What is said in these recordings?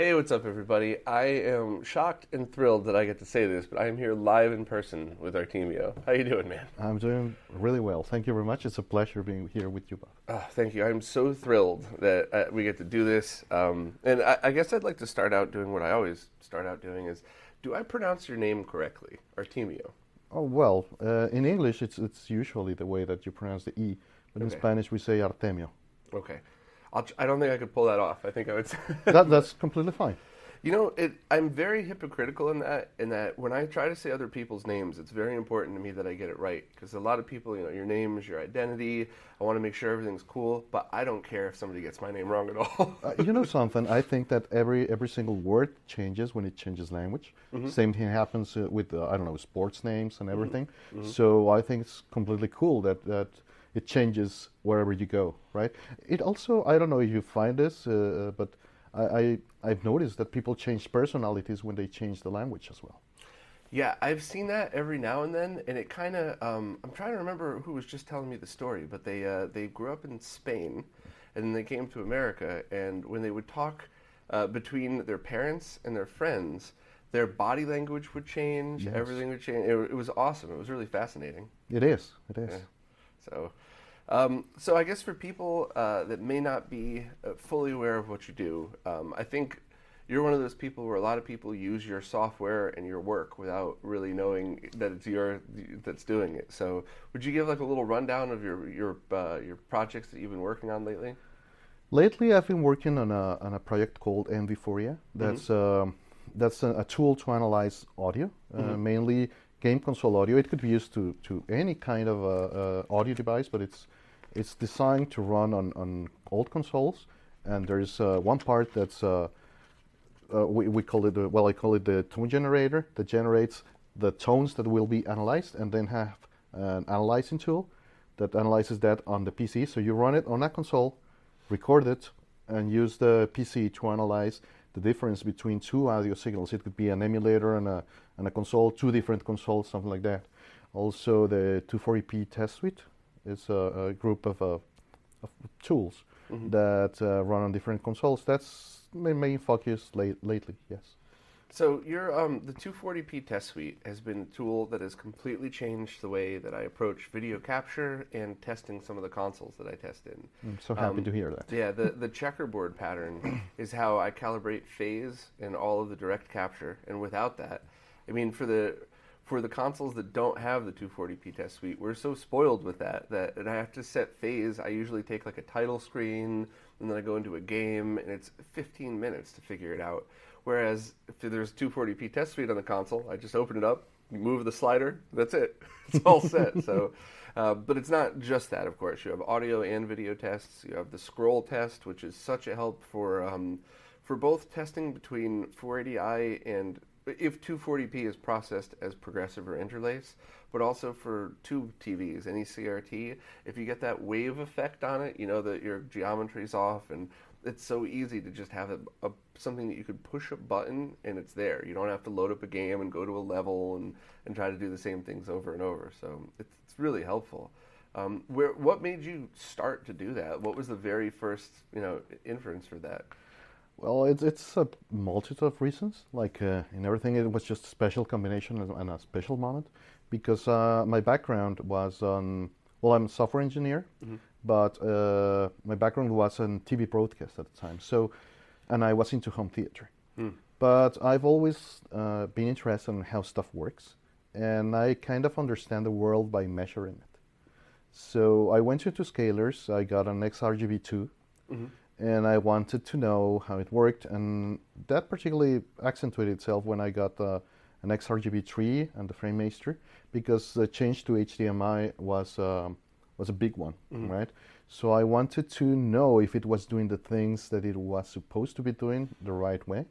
Hey, what's up, everybody? I am shocked and thrilled that I get to say this, but I am here live in person with Artemio. How you doing, man? I'm doing really well. Thank you very much. It's a pleasure being here with you, Bob. Oh, thank you. I'm so thrilled that uh, we get to do this. Um, and I, I, guess I'd like to start out doing what I always start out doing is, do I pronounce your name correctly, Artemio? Oh well, uh, in English it's it's usually the way that you pronounce the e, but okay. in Spanish we say Artemio. Okay. I'll, I do not think I could pull that off. I think I would. that, that's completely fine. You know, it, I'm very hypocritical in that. In that, when I try to say other people's names, it's very important to me that I get it right. Because a lot of people, you know, your name is your identity. I want to make sure everything's cool, but I don't care if somebody gets my name wrong at all. uh, you know something? I think that every every single word changes when it changes language. Mm-hmm. Same thing happens uh, with uh, I don't know sports names and mm-hmm. everything. Mm-hmm. So I think it's completely cool that that it changes wherever you go, right? It also, I don't know if you find this, uh, uh but I, I, have noticed that people change personalities when they change the language as well. Yeah, I've seen that every now and then, and it kind of, um, I'm trying to remember who was just telling me the story, but they, uh, they grew up in Spain, and then they came to America, and when they would talk uh, between their parents and their friends, their body language would change, yes. everything would change. It, it, was awesome. It was really fascinating. It is. It is. Yeah. So, um, so I guess for people uh, that may not be uh, fully aware of what you do, um, I think you're one of those people where a lot of people use your software and your work without really knowing that it's your that's doing it. So, would you give like a little rundown of your your uh, your projects that you've been working on lately? Lately, I've been working on a on a project called MD Fourier. That's mm-hmm. uh, that's a, a, tool to analyze audio, uh, mm-hmm. mainly game console audio. It could be used to, to any kind of uh, uh, audio device, but it's it's designed to run on, on old consoles. And there's uh, one part that's uh, uh, we, we call it well, I call it the tone generator that generates the tones that will be analyzed, and then have an analyzing tool that analyzes that on the PC. So you run it on a console, record it, and use the PC to analyze the difference between two audio signals. It could be an emulator and a, and a console, two different consoles, something like that. Also, the 240p test suite is a, a group of, uh, of tools mm-hmm. that uh, run on different consoles. That's my main focus late, lately, yes. So your um, the 240p test suite has been a tool that has completely changed the way that I approach video capture and testing some of the consoles that I test in. I'm so happy um, to hear that. Yeah, the the checkerboard pattern is how I calibrate phase in all of the direct capture, and without that, I mean for the for the consoles that don't have the 240p test suite, we're so spoiled with that that and I have to set phase. I usually take like a title screen and then I go into a game, and it's 15 minutes to figure it out. Whereas if there's 240p test suite on the console, I just open it up, move the slider, that's it. It's all set. so, uh, but it's not just that, of course. You have audio and video tests. You have the scroll test, which is such a help for um, for both testing between 480i and if 240p is processed as progressive or interlace, but also for tube TVs, any CRT, if you get that wave effect on it, you know that your geometry's off and it's so easy to just have a, a, something that you could push a button and it's there. You don't have to load up a game and go to a level and, and try to do the same things over and over. So it's, it's really helpful. Um, where what made you start to do that? What was the very first you know inference for that? Well, it's it's a multitude of reasons. Like uh, in everything, it was just a special combination and a special moment. Because uh, my background was on well, I'm a software engineer, mm-hmm but uh, my background was in TV broadcast at the time. So, and I was into home theater. Mm. But I've always uh, been interested in how stuff works, and I kind of understand the world by measuring it. So I went into Scalers. I got an XRGB2, mm-hmm. And I wanted to know how it worked. And that particularly accentuated itself when I got uh, an XRGB3 and the FrameMaster, because the change to HDMI was um, was a big one, right? So I wanted to know if it was doing the things that it was supposed to be doing the right way,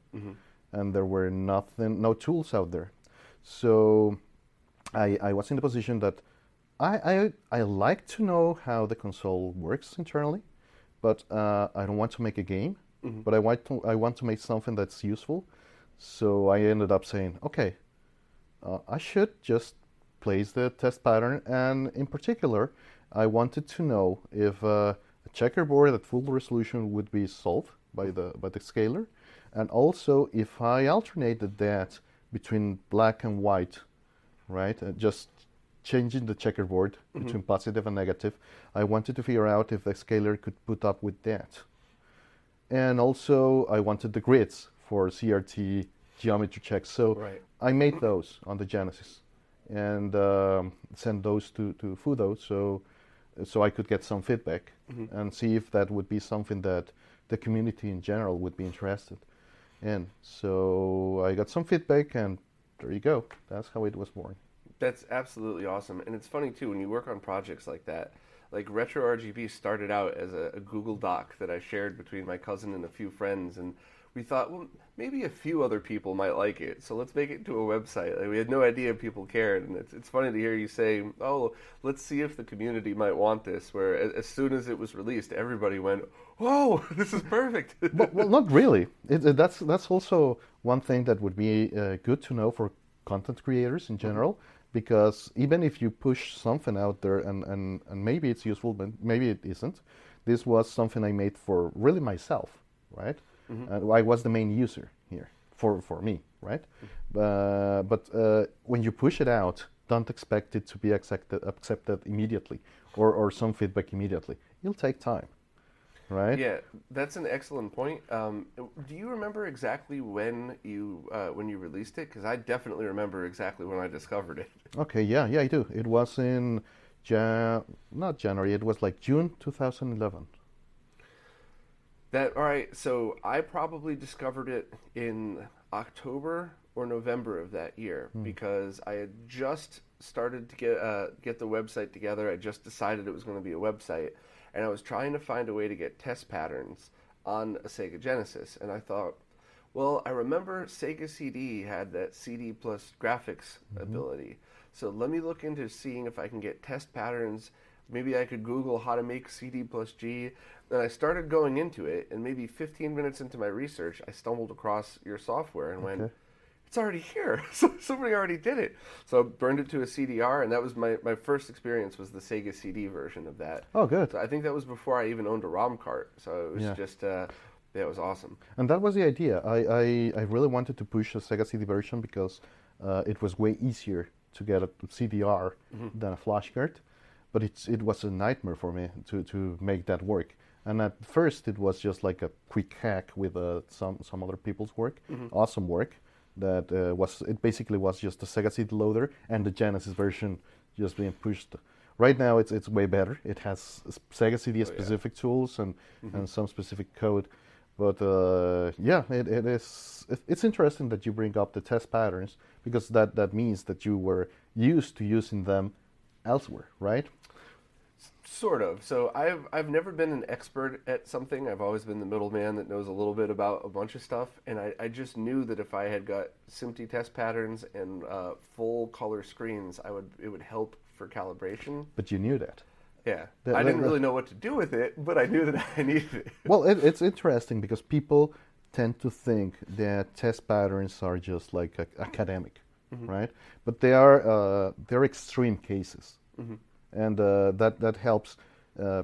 and there were nothing, no tools out there. So I, I was in the position that I, I, I like to know how the console works internally, but uh, I don't want to make a game. But I want to I want to make something that's useful. So I ended up saying, okay, uh, I should just place the test pattern, and in particular, I wanted to know if uh, a checkerboard at full resolution would be solved by the by the scaler, and also if I alternated that between black and white, right, uh, just changing the checkerboard between positive and negative, I wanted to figure out if the scaler could put up with that. And also, I wanted the grids for CRT geometry checks. So Right. I made those on the Genesis and um, sent those to, to Fudoh so, so I could get some feedback and see if that would be something that the community in general would be interested in. So I got some feedback, and there you go. That's how it was born. That's absolutely awesome. And it's funny too when you work on projects like that. Like Retro RGB started out as a, a Google Doc that I shared between my cousin and a few friends, and we thought, well, maybe a few other people might like it, so let's make it into a website. Like, we had no idea people cared, and it's it's funny to hear you say, oh, let's see if the community might want this. Where as, as soon as it was released, everybody went, whoa, this is perfect. well, well, not really. It, it- that's that's also one thing that would be uh, good to know for content creators in general, because even if you push something out there and, and, and maybe it's useful, but maybe it isn't, this was something I made for really myself, right? Uh, I was the main user here for, for me, right? Uh, but uh, when you push it out, don't expect it to be accepted, accepted immediately or, or some feedback immediately. It'll take time, right? Yeah, that's an excellent point. Um, do you remember exactly when you uh, when you released it? Because I definitely remember exactly when I discovered it. Okay, yeah, yeah, I do. It was in Jan, not January. It was like June 2011. That all right. So I probably discovered it in October or November of that year because I had just started to get uh, get the website together. I just decided it was going to be a website, and I was trying to find a way to get test patterns on a Sega Genesis. And I thought, well, I remember Sega CD had that CD plus graphics mm-hmm. ability. So let me look into seeing if I can get test patterns. Maybe I could Google how to make CD plus G. Then I started going into it, and maybe 15 minutes into my research, I stumbled across your software and went, Okay. It's already here. So Somebody already did it. So I burned it to a CDR, and that was my, my first experience was the Sega CD version of that. Oh, good. So I think that was before I even owned a ROM cart. So it was Yeah. just, uh, yeah, it was awesome. And that was the idea. I, I, I really wanted to push a Sega CD version because uh, it was way easier to get a CDR than a flash card. But it's, it was a nightmare for me to, to make that work. And at first, it was just like a quick hack with uh, some, some other people's work, awesome work. That uh, was it. Basically, was just a Sega CD loader and the Genesis version just being pushed. Right now, it's it's way better. It has Sega CD specific tools and, and some specific code. But uh, yeah, it, it is. It, it's interesting that you bring up the test patterns because that, that means that you were used to using them elsewhere, right? Sort of. So I've I've never been an expert at something. I've always been the middleman that knows a little bit about a bunch of stuff, and I, I just knew that if I had got SMPTE test patterns and uh, full color screens, I would it would help for calibration. But you knew that. Yeah, That- I that- didn't really know what to do with it, but I knew that I needed it. Well, it, it's interesting because people tend to think that test patterns are just like a, academic, right? But they are uh, they're extreme cases, and uh, that that helps uh,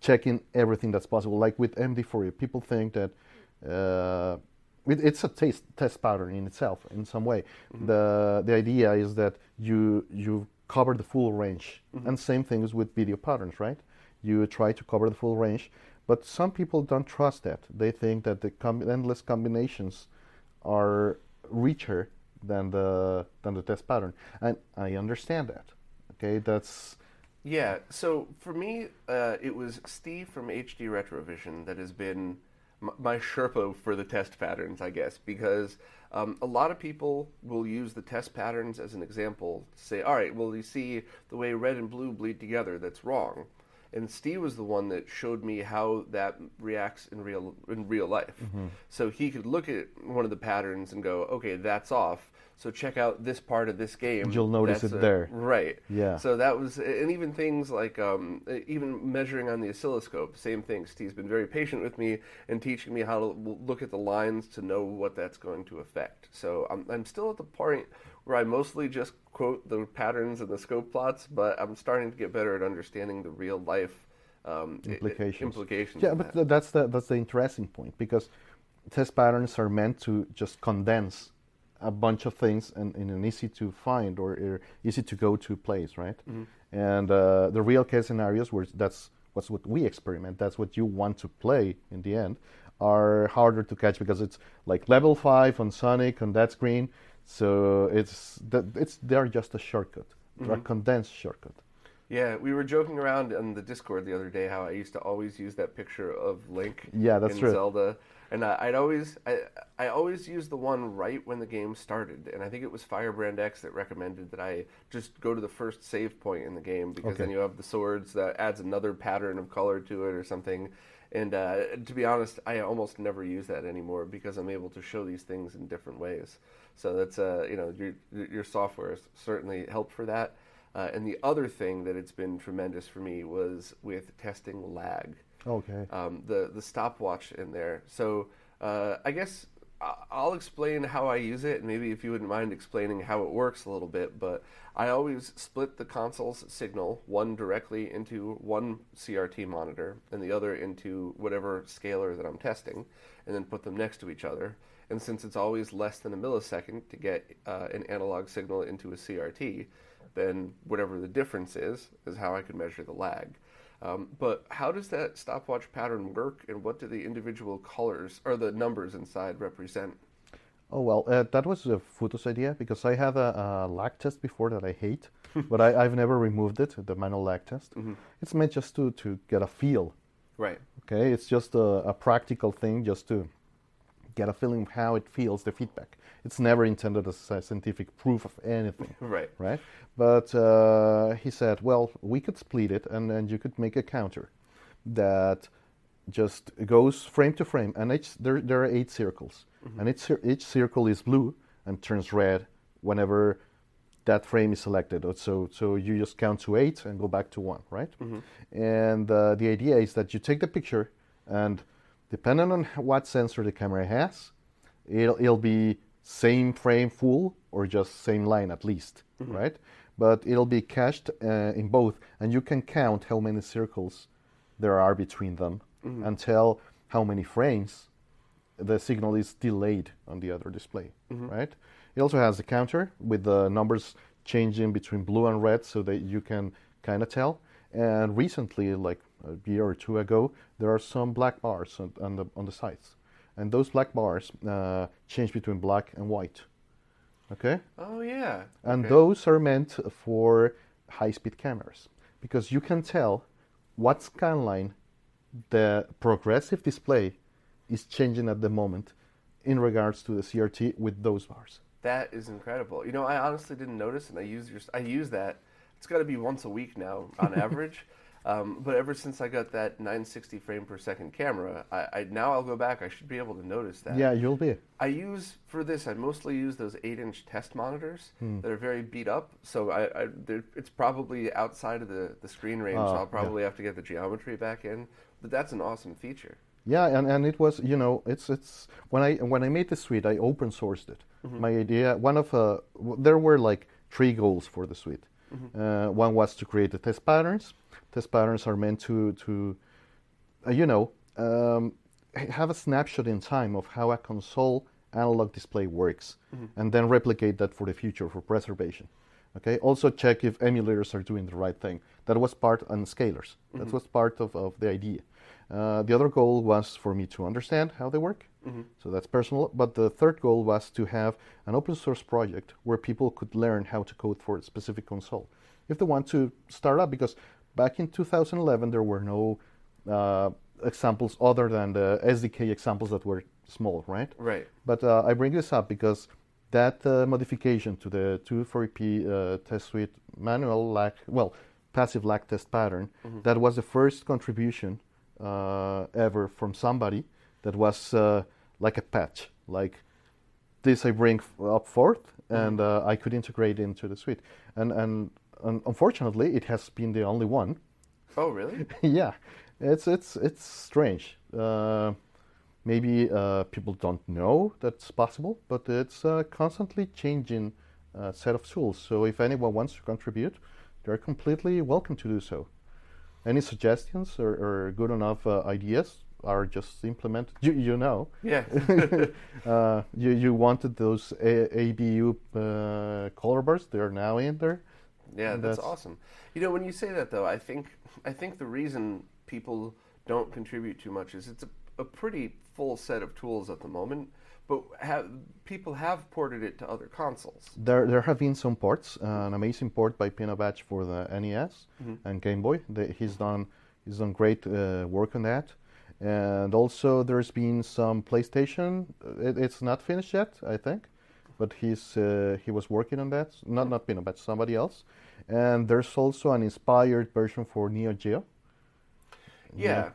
checking everything that's possible. Like with MD Fourier, people think that. Uh, it, it's a taste, test pattern in itself in some way. The the idea is that you you cover the full range, and same thing is with video patterns, right? You try to cover the full range, but some people don't trust that. They think that the com- endless combinations are richer than the than the test pattern, and I understand that. Okay, that's Yeah. So for me, uh, it was Steve from HD Retrovision that has been m- my Sherpa for the test patterns, I guess, because um, a lot of people will use the test patterns as an example to say, all right, well, you see the way red and blue bleed together, that's wrong. And Steve was the one that showed me how that reacts in real in real life. So he could look at one of the patterns and go, okay, that's off. So check out this part of this game. You'll notice That's it a- there. Right. Yeah. So that was, and even things like, um, even measuring on the oscilloscope, same thing. Steve's been very patient with me and teaching me how to look at the lines to know what that's going to affect. So I'm, I'm still at the point where I mostly just quote the patterns and the scope plots, but I'm starting to get better at understanding the real life um, implications. implications. Yeah, but that. that's the that's the interesting point because test patterns are meant to just condense a bunch of things in, in an easy to find or, or easy to go to place, right? Mm-hmm. And uh, the real case scenarios where that's what's what we experiment, that's what you want to play in the end, are harder to catch because it's like level five on Sonic on that screen. So it's that it's they're just a shortcut, they're a condensed shortcut. Yeah, we were joking around on the Discord the other day how I used to always use that picture of Link Yeah, that's in true. Zelda, and I, I'd always I, I always used the one right when the game started, and I think it was Firebrand X that recommended that I just go to the first save point in the game because then you have the swords that adds another pattern of color to it or something. And uh, to be honest, I almost never use that anymore because I'm able to show these things in different ways. So that's uh, you know your your software has certainly helped for that. Uh, and the other thing that it's been tremendous for me was with testing lag. Okay. Um, the the stopwatch in there. So uh, I guess I'll explain how I use it, maybe if you wouldn't mind explaining how it works a little bit. But I always split the console's signal, one directly into one CRT monitor, and the other into whatever scaler that I'm testing, and then put them next to each other. And since it's always less than a millisecond to get uh, an analog signal into a CRT, then whatever the difference is is how I can measure the lag. Um, but how does that stopwatch pattern work, and what do the individual colors or the numbers inside represent? Oh well, uh, that was a Fudoh's idea because I had a, a lag test before that I hate, but I, I've never removed it. The manual lag test. It's meant just to to get a feel. Right. Okay, it's just a, a practical thing, just to get a feeling of how it feels, the feedback. It's never intended as a scientific proof of anything. Right. Right. But uh, he said, well, we could split it, and then you could make a counter that just goes frame to frame, and each, there there are eight circles, and each each circle is blue and turns red whenever that frame is selected. So so you just count to eight and go back to one, right? And uh, the idea is that you take the picture, and depending on what sensor the camera has, it'll it'll be same frame full or just same line at least, mm-hmm. right? But it'll be cached uh, in both, and you can count how many circles there are between them mm-hmm. and tell how many frames the signal is delayed on the other display, mm-hmm. right? It also has a counter with the numbers changing between blue and red so that you can kind of tell. And recently, like a year or two ago, there are some black bars on, on the on the sides, and those black bars uh, change between black and white. Okay, Oh yeah. and Okay. those are meant for high-speed cameras because you can tell what scanline the progressive display is changing at the moment in regards to the CRT with those bars. That is incredible. You know, I honestly didn't notice, and I use your I use that. It's got to be once a week now on average. Um, but ever since I got that 960 frame per second camera, I, I now I'll go back. I should be able to notice that. Yeah, you'll be. I use for this. I mostly use those eight-inch test monitors Hmm. that are very beat up. So I, I it's probably outside of the, the screen range. so Oh, I'll yeah. probably have to get the geometry back in. But that's an awesome feature. Yeah, and, and it was you know it's it's when I when I made the suite I open sourced it. My idea one of uh, there were like three goals for the suite. Uh, one was to create the test patterns. Test patterns are meant to to uh, you know um, have a snapshot in time of how a console analog display works, and then replicate that for the future for preservation. Okay. Also check if emulators are doing the right thing. That was part and scalers. That was part of, of the idea. Uh, the other goal was for me to understand how they work. So that's personal. But the third goal was to have an open source project where people could learn how to code for a specific console. if they want to start up. Because back in 2011, there were no uh, examples other than the SDK examples that were small, right? Right. But uh, I bring this up because that uh, modification to the 240p uh, test suite manual lag, well, passive lack test pattern, Mm-hmm. that was the first contribution uh, ever from somebody that was uh, like a patch, like this I bring f- up forth, and uh, I could integrate into the suite. And and unfortunately, it has been the only one. Oh, really? yeah, it's it's it's strange. Uh, maybe uh, people don't know that's possible, but it's a constantly changing uh, set of tools. So if anyone wants to contribute, they're completely welcome to do so. Any suggestions or, or good enough uh, ideas are just implemented. You, you know, Yeah. uh, you you wanted those A- ABU uh, color bars. They're now in there. Yeah, that's, that's- awesome. You know, when you say that though, I think I think the reason people don't contribute too much is it's a, a pretty full set of tools at the moment, but have, people have ported it to other consoles. There, there have been some ports. Uh, an amazing port by PinoBatch for the NES and Game Boy. The, he's done he's done great uh, work on that. And also, there's been some PlayStation. It, it's not finished yet, I think, but he's uh, he was working on that. Not not PinoBatch, somebody else. And there's also an inspired version for Neo Geo. Yeah.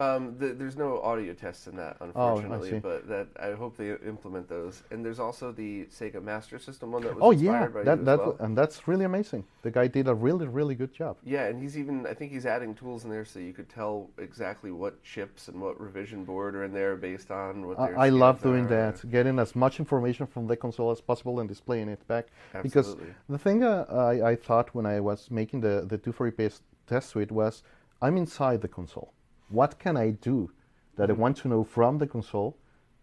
Um, th- there's no audio tests in that, Oh, unfortunately, see. but that I hope they implement those. And there's also the Sega Master System one that was Oh yeah, by that that well. and that's really amazing. The guy did a really really good job. Yeah, and he's even I think he's adding tools in there so you could tell exactly what chips and what revision board are in there based on what I, I love doing are. that, getting as much information from the console as possible and displaying it back. Absolutely. Because the thing uh, I, I thought when I was making the, the 240p test suite was I'm inside the console. What can I do that I want to know from the console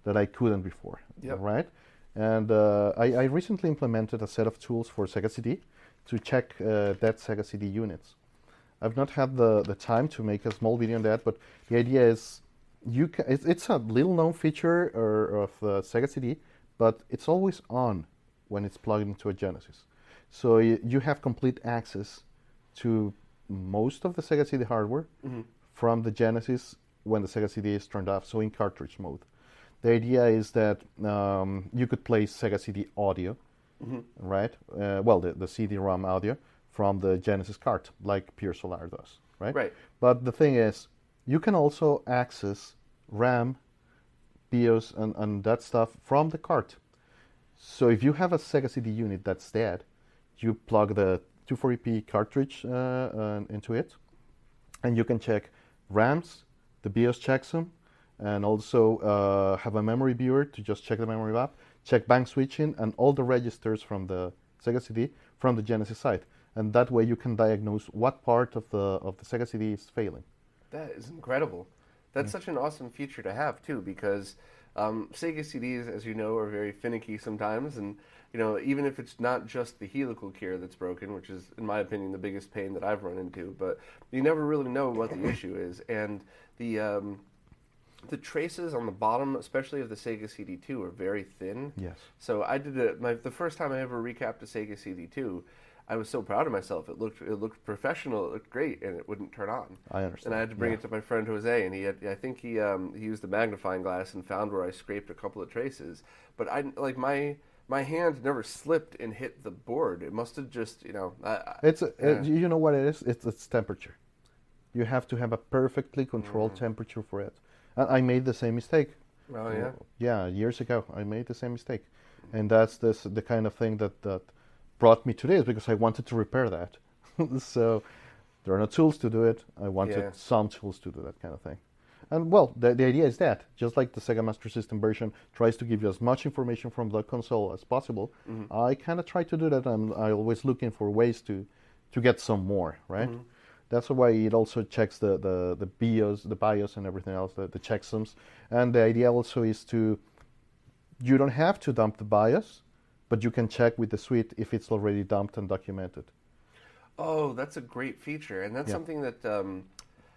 that I couldn't before? Yep. Right? And uh, I, I recently implemented a set of tools for Sega CD to check uh, that Sega CD units. I've not had the, the time to make a small video on that, but the idea is you ca it's, it's a little known feature or, of uh, Sega CD, but it's always on when it's plugged into a Genesis. So y- you have complete access to most of the Sega CD hardware from the Genesis when the Sega CD is turned off, so in cartridge mode. The idea is that um, you could play Sega CD audio, right? Uh, well, the, the CD-ROM audio from the Genesis cart, like Pier Solar does, right? Right. But the thing is, you can also access RAM, BIOS, and, and that stuff from the cart. So if you have a Sega CD unit that's dead, you plug the 240p cartridge uh, uh, into it, and you can check RAMs, the BIOS checksum, and also uh, have a memory viewer to just check the memory map, check bank switching, and all the registers from the Sega CD from the Genesis side. And that way you can diagnose what part of the of the Sega CD is failing. That is incredible. That's such an awesome feature to have too, because um, Sega CDs, as you know, are very finicky sometimes, and you know even if it's not just the helical gear that's broken, which is, in my opinion, the biggest pain that I've run into, but you never really know what the issue is, and the um, the traces on the bottom, especially of the Sega CD2, are very thin. Yes. So I did it. My the first time I ever recapped a Sega CD2, I was so proud of myself. It looked it looked professional. It looked great, and it wouldn't turn on. I understand, And I had to bring yeah. it to my friend Jose, and he had. I think he um, he used the magnifying glass and found where I scraped a couple of traces. But I like my my hand never slipped and hit the board. It must have just you know. I, I- It's a, yeah. you know what it is? It's it's temperature. You have to have a perfectly controlled Mm. temperature for it. And I made the same mistake. Oh yeah. Yeah, years ago I made the same mistake, and that's this the kind of thing that that brought me to this because I wanted to repair that. so there are no tools to do it. I wanted Yeah. some tools to do that kind of thing. And well, the, the idea is that just like the Sega Master System version tries to give you as much information from the console as possible, I kind of try to do that. I'm I always looking for ways to to get some more, right? That's why it also checks the, the, the BIOS, the BIOS and everything else, the, the checksums. And the idea also is to, you don't have to dump the BIOS, but you can check with the suite if it's already dumped and documented. Oh, that's a great feature, and that's Yeah. something that um,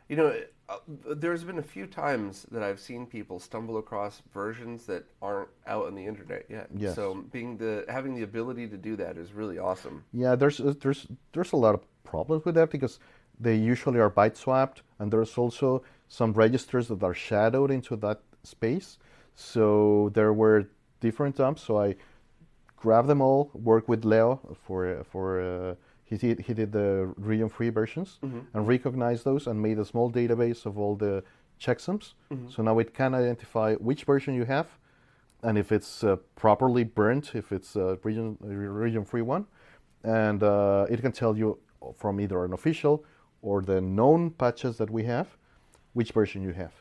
you know. Uh, there's been a few times that I've seen people stumble across versions that aren't out on the internet yet. Yes. So being the having the ability to do that is really awesome. Yeah, there's uh, there's there's a lot of problems with that because they usually are byte swapped, and there's also some registers that are shadowed into that space. So there were different dumps. So I grabbed them all, worked with Leo for for uh, he did he did the region free versions and recognized those and made a small database of all the checksums. So now it can identify which version you have and if it's uh, properly burnt, if it's a region region free one, and uh, it can tell you from either an official or the known patches that we have which version you have.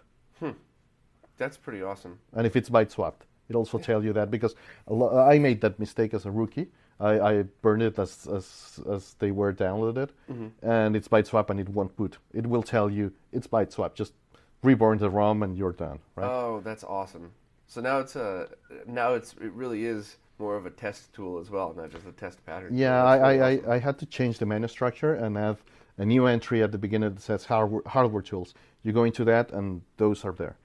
That's pretty awesome. And if it's byte swapped, it also tell you that because a lo- I made that mistake as a rookie. I, I burned it as, as as they were downloaded, mm-hmm. and it's byte swap and it won't boot. It will tell you it's byte swap. Just reborn the ROM and you're done, right? Oh, that's awesome. So now it's a now it's it really is more of a test tool as well, not just a test pattern. Yeah, I, really I, awesome. I, I had to change the menu structure and have a new entry at the beginning that says hardware, hardware tools. You go into that, and those are there.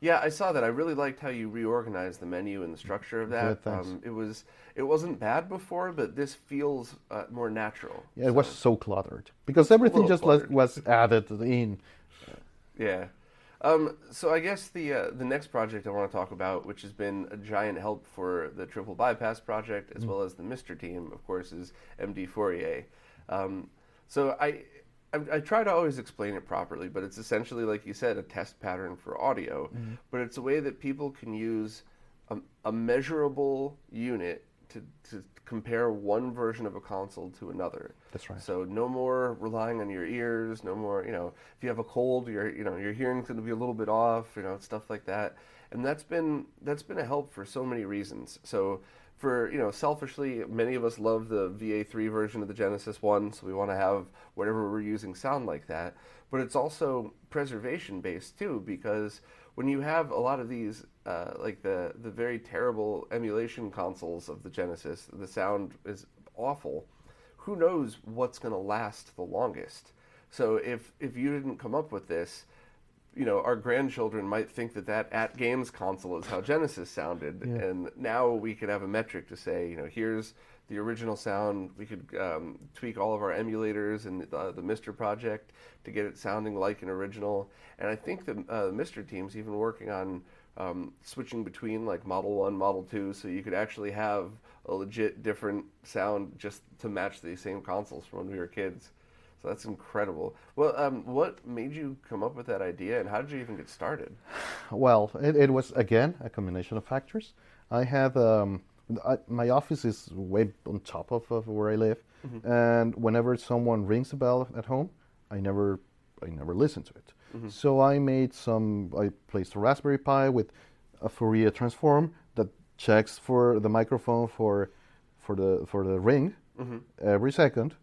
Yeah, I saw that. I really liked how you reorganized the menu and the structure of that. Thanks. Um, it was it wasn't bad before, but this feels uh, more natural. Yeah, it was so cluttered because everything just was, cluttered. was added in. Yeah. Um, so I guess the uh, the next project I want to talk about, which has been a giant help for the triple bypass project as well as the MiSTer team, of course, is MD Fourier. Um, so I, I I try to always explain it properly, but it's essentially like you said, a test pattern for audio, mm-hmm. but it's a way that people can use a, a measurable unit to to compare one version of a console to another. That's right. So no more relying on your ears. No more, you know, if you have a cold, your you know your hearing's going to be a little bit off. You know, stuff like that. And that's been that's been a help for so many reasons. So for you know, selfishly, many of us love the VA3 version of the Genesis One, so we want to have whatever we're using sound like that. But it's also preservation based too, because when you have a lot of these, uh, like the the very terrible emulation consoles of the Genesis, the sound is awful who knows what's going to last the longest. So if if you didn't come up with this, you know, our grandchildren might think that that AtGames console is how Genesis sounded, and now we could have a metric to say, you know, here's the original sound. We could um, tweak all of our emulators and the, the MiSTer project to get it sounding like an original. And I think the uh, the MiSTer team's even working on um, switching between like Model One, Model Two, so you could actually have a legit different sound just to match the same consoles from when we were kids. So that's incredible. Well, um, what made you come up with that idea, and how did you even get started? Well, it, it was again a combination of factors. I have um, I, my office is way on top of, of where I live, and whenever someone rings a bell at home, I never I never listen to it. So I made some. I placed a Raspberry Pi with a Fourier transform that checks for the microphone for for the for the ring every second,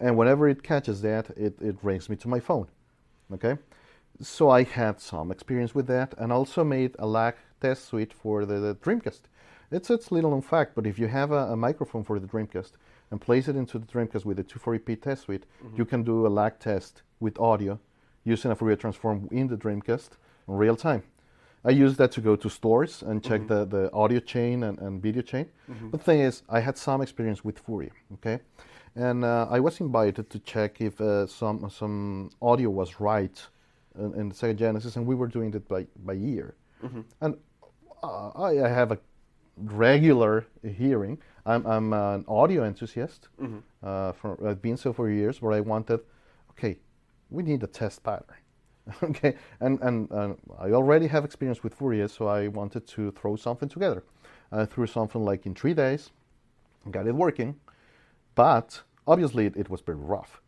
and whenever it catches that, it, it rings me to my phone. Okay, so I had some experience with that, and also made a lag test suite for the, the Dreamcast. It's it's little known fact, but if you have a, a microphone for the Dreamcast and place it into the Dreamcast with the 240p test suite, mm-hmm. you can do a lag test with audio using a Fourier transform in the Dreamcast in real time. I use that to go to stores and check mm-hmm. the, the audio chain and, and video chain. Mm-hmm. The thing is, I had some experience with Fourier, okay? And uh, I was invited to check if uh, some some audio was right in, in the Sega Genesis, and we were doing it by, by ear. And uh, I, I have a regular hearing. I'm, I'm an audio enthusiast. Uh, for, I've been so for years, where I wanted, okay, we need a test pattern. okay, and, and and I already have experience with Fourier, so I wanted to throw something together. I threw something like in three days, got it working, but obviously it, it was very rough.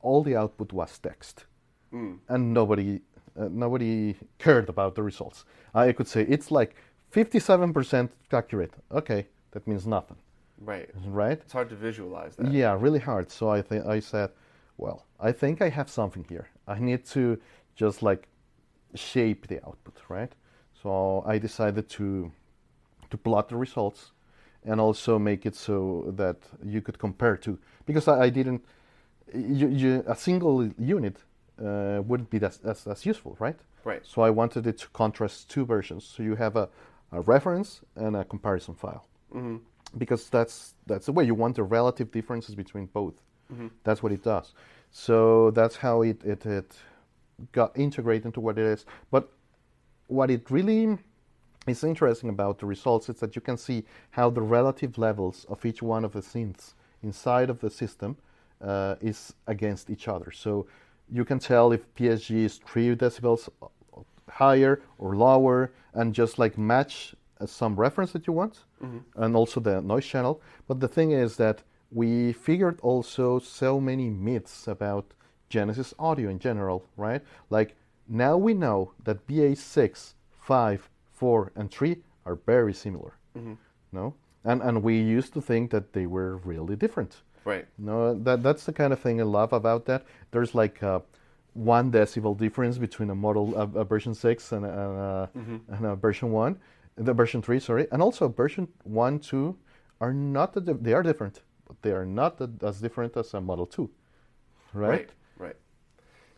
All the output was text, and nobody uh, nobody cared about the results. I could say it's like 57% accurate. Okay, that means nothing, Right. right? It's hard to visualize that. Yeah, really hard. So I think I said, well, I think I have something here. I need to just like shape the output, right? So I decided to to plot the results and also make it so that you could compare to because I, I didn't you, you, a single unit uh, wouldn't be that as, as useful, right? Right. So I wanted it to contrast two versions, so you have a, a reference and a comparison file, mm-hmm. because that's that's the way you want the relative differences between both. That's what it does. So that's how it, it, it got integrated into what it is. But what it really is interesting about the results is that you can see how the relative levels of each one of the synths inside of the system uh, is against each other. So you can tell if PSG is three decibels higher or lower, and just like match uh, some reference that you want, and also the noise channel. But the thing is that we figured also so many myths about Genesis audio in general, right? Like now we know that VA6, 5, 4, and 3 are very similar. Mm-hmm. No? And, and we used to think that they were really different. Right. No, that that's the kind of thing I love about that. There's like a one decibel difference between a model, a, a version six and a, and, a, mm-hmm. and a version one, the version three, sorry, and also version one, two are not that they are different, but they are not as different as a model two, right? Right.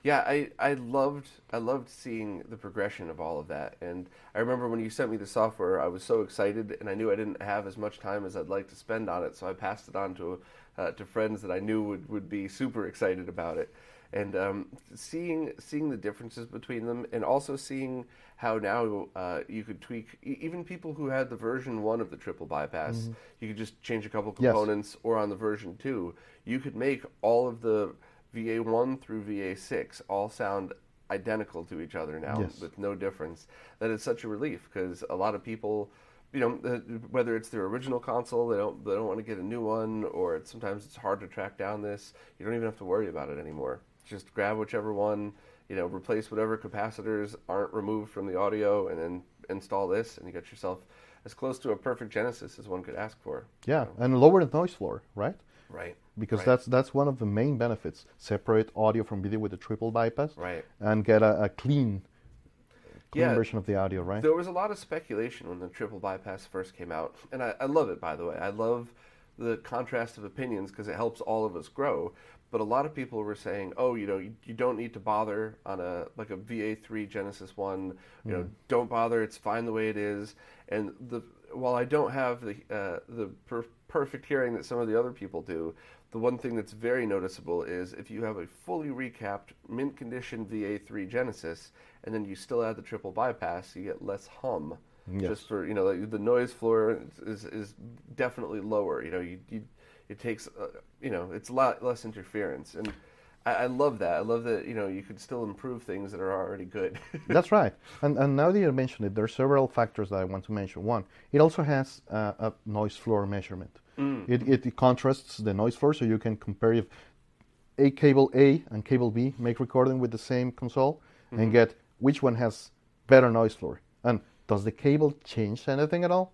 Yeah, I, I loved I loved seeing the progression of all of that, and I remember when you sent me the software, I was so excited, and I knew I didn't have as much time as I'd like to spend on it, so I passed it on to uh, to friends that I knew would, would be super excited about it, and um, seeing seeing the differences between them, and also seeing how now uh, you could tweak even people who had the version one of the triple bypass, you could just change a couple Yes. components, or on the version two, you could make all of the VA1 through VA6 all sound identical to each other now Yes. with no difference. That is such a relief because a lot of people, you know, whether it's their original console, they don't they don't want to get a new one, or it's, sometimes it's hard to track down this. You don't even have to worry about it anymore. Just grab whichever one, you know, replace whatever capacitors aren't removed from the audio, and then install this, and you get yourself as close to a perfect Genesis as one could ask for. Yeah, and lower the noise floor, right? Right. Because Right. that's that's one of the main benefits. Separate audio from video with a triple bypass, Right. and get a, a clean, clean Yeah. version of the audio, right? There was a lot of speculation when the triple bypass first came out, and I, I love it. By the way, I love the contrast of opinions because it helps all of us grow. But a lot of people were saying, "Oh, you know, you, you don't need to bother on a like a VA3 Genesis one. You know, don't bother. It's fine the way it is." And the while I don't have the uh, the per- perfect hearing that some of the other people do, the one thing that's very noticeable is if you have a fully recapped mint condition VA3 Genesis, and then you still add the triple bypass, you get less hum. Yes. Just for you know, like the noise floor is is definitely lower. You know, you, you it takes uh, you know it's a lot less interference, and I, I love that. I love that you know you could still improve things that are already good. That's right. And, and now that you mention it, there are several factors that I want to mention. One, it also has uh, a noise floor measurement. It, it, it contrasts the noise floor, so you can compare if a cable A and cable B make recording with the same console and mm-hmm. get which one has better noise floor. And does the cable change anything at all?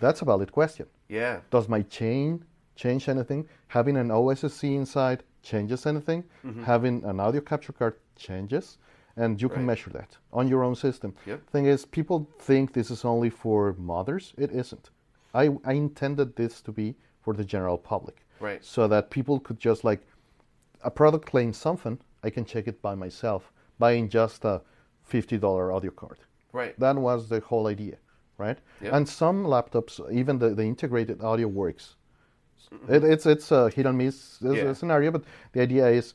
That's a valid question. yeah, Does my chain change anything? Having an OSSC inside changes anything? Mm-hmm. Having an audio capture card changes? And you can Right. measure that on your own system. Yep. Thing is, people think this is only for mothers. It isn't. I, I intended this to be for the general public. Right. So that people could just like, a product claims something, I can check it by myself, buying just a $50 audio card. right. That was the whole idea, right? Yep. And some laptops, even the, the integrated audio works. Mm-hmm. It, it's it's a hit and miss Yeah. scenario, but the idea is,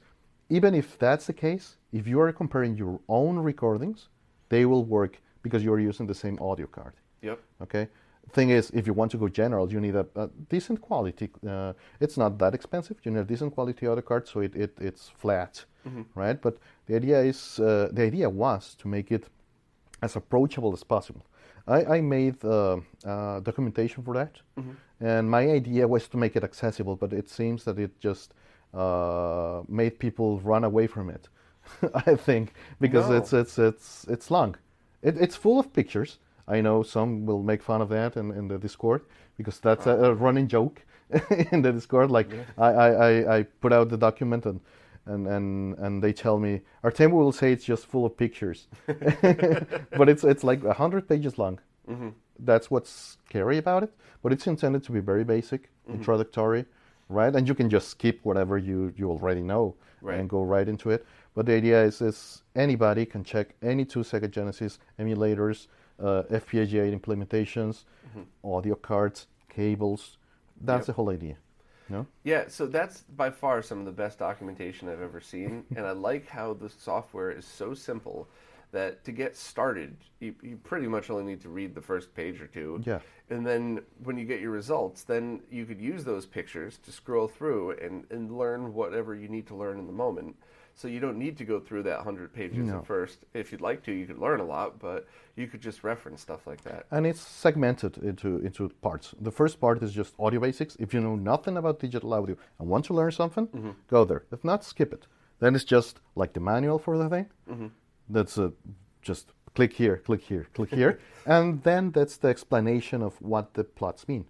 even if that's the case, if you are comparing your own recordings, they will work because you are using the same audio card. Yep. Okay. Thing is, if you want to go general, you need a, a decent quality. Uh, it's not that expensive. You need a decent quality audio card, so it, it it's flat, right? But the idea is uh, the idea was to make it as approachable as possible. I, I made uh, uh, documentation for that, and my idea was to make it accessible, but it seems that it just uh, made people run away from it. I think because No. it's it's it's it's long. It, it's full of pictures. I know some will make fun of that in, in the Discord because that's a, oh. a running joke in the Discord. Like I, I, I, I put out the document and and, and, and they tell me Artemo will say it's just full of pictures, but it's it's like hundred pages long. Mm-hmm. That's what's scary about it. But it's intended to be very basic, mm-hmm. introductory, right? And you can just skip whatever you you already know Right. and go right into it. But the idea is, is anybody can check any two Sega Genesis emulators, uh, FPGA implementations, audio cards, cables. That's Yep. the whole idea. No? Yeah, so that's by far some of the best documentation I've ever seen, and I like how the software is so simple that to get started, you, you pretty much only need to read the first page or two. Yeah. And then when you get your results, then you could use those pictures to scroll through and, and learn whatever you need to learn in the moment. So you don't need to go through that 100 pages No. at first. If you'd like to, you could learn a lot, but you could just reference stuff like that. And it's segmented into into parts. The first part is just audio basics. If you know nothing about digital audio and want to learn something, mm-hmm. go there. If not, skip it. Then it's just like the manual for the thing. Mm-hmm. That's a, just click here, click here, click here, and then that's the explanation of what the plots mean.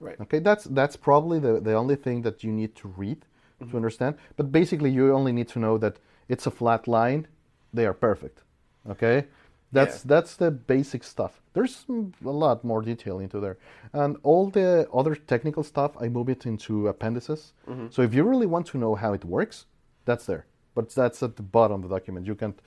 Right. Okay, that's that's probably the, the only thing that you need to read Mm-hmm. to understand. But basically, you only need to know that it's a flat line. They are perfect. Okay, that's Yeah. that's the basic stuff. There's a lot more detail into there, and all the other technical stuff I move it into appendices. Mm-hmm. So if you really want to know how it works, that's there. But that's at the bottom of the document. You can't.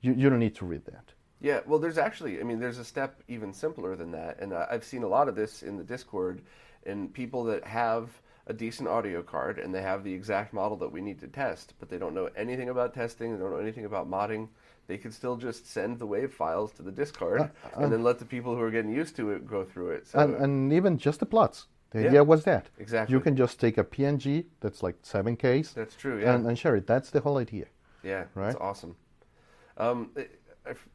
You, you don't need to read that. Yeah, well, there's actually, I mean, there's a step even simpler than that, and I- I've seen a lot of this in the Discord, and people that have a decent audio card and they have the exact model that we need to test, but they don't know anything about testing, they don't know anything about modding. They could still just send the wave files to the Discord and then let the people who are getting used to it go through it. So and, and even just the plots. The Yeah. idea was that Exactly. you can just take a PNG that's like seven Ks. That's true, yeah. and, and share it. That's the whole idea. Yeah, Right? that's awesome. Um, it,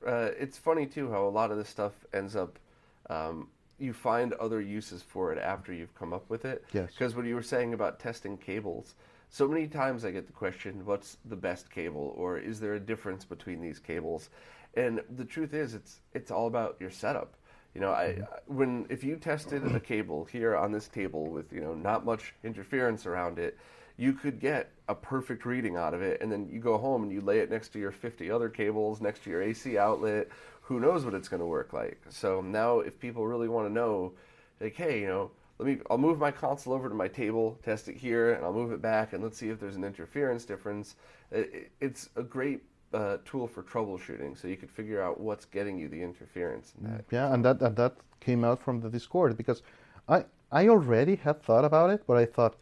uh, it's funny too how a lot of this stuff ends up. Um, you find other uses for it after you've come up with it. Yes. Because what you were saying about testing cables, so many times I get the question, "What's the best cable?" or "Is there a difference between these cables?" And the truth is, it's it's all about your setup. You know, I mm-hmm. when if you tested a cable here on this table with you know not much interference around it, you could get a perfect reading out of it, and then you go home and you lay it next to your 50 other cables, next to your AC outlet. Who knows what it's going to work like? So now, if people really want to know, like, hey, you know, let me, I'll move my console over to my table, test it here, and I'll move it back, and let's see if there's an interference difference. It, it- it's a great uh, tool for troubleshooting, so you could figure out what's getting you the interference in that. Yeah, and that and that came out from the Discord because I I already had thought about it, but I thought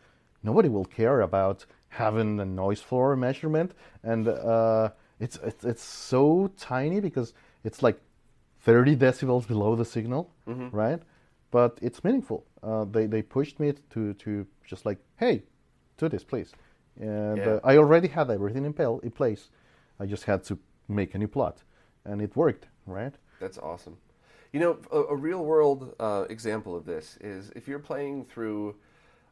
nobody will care about having a noise floor measurement, and uh, it's, it's it's so tiny because it's like 30 decibels below the signal, right? But it's meaningful. Uh, they they pushed me to to just like, hey, do this, please. And Yeah. uh, I already had everything in, pel- in place. I just had to make a new plot, and it worked, right? That's awesome. You know, a, a real world uh, example of this is if you're playing through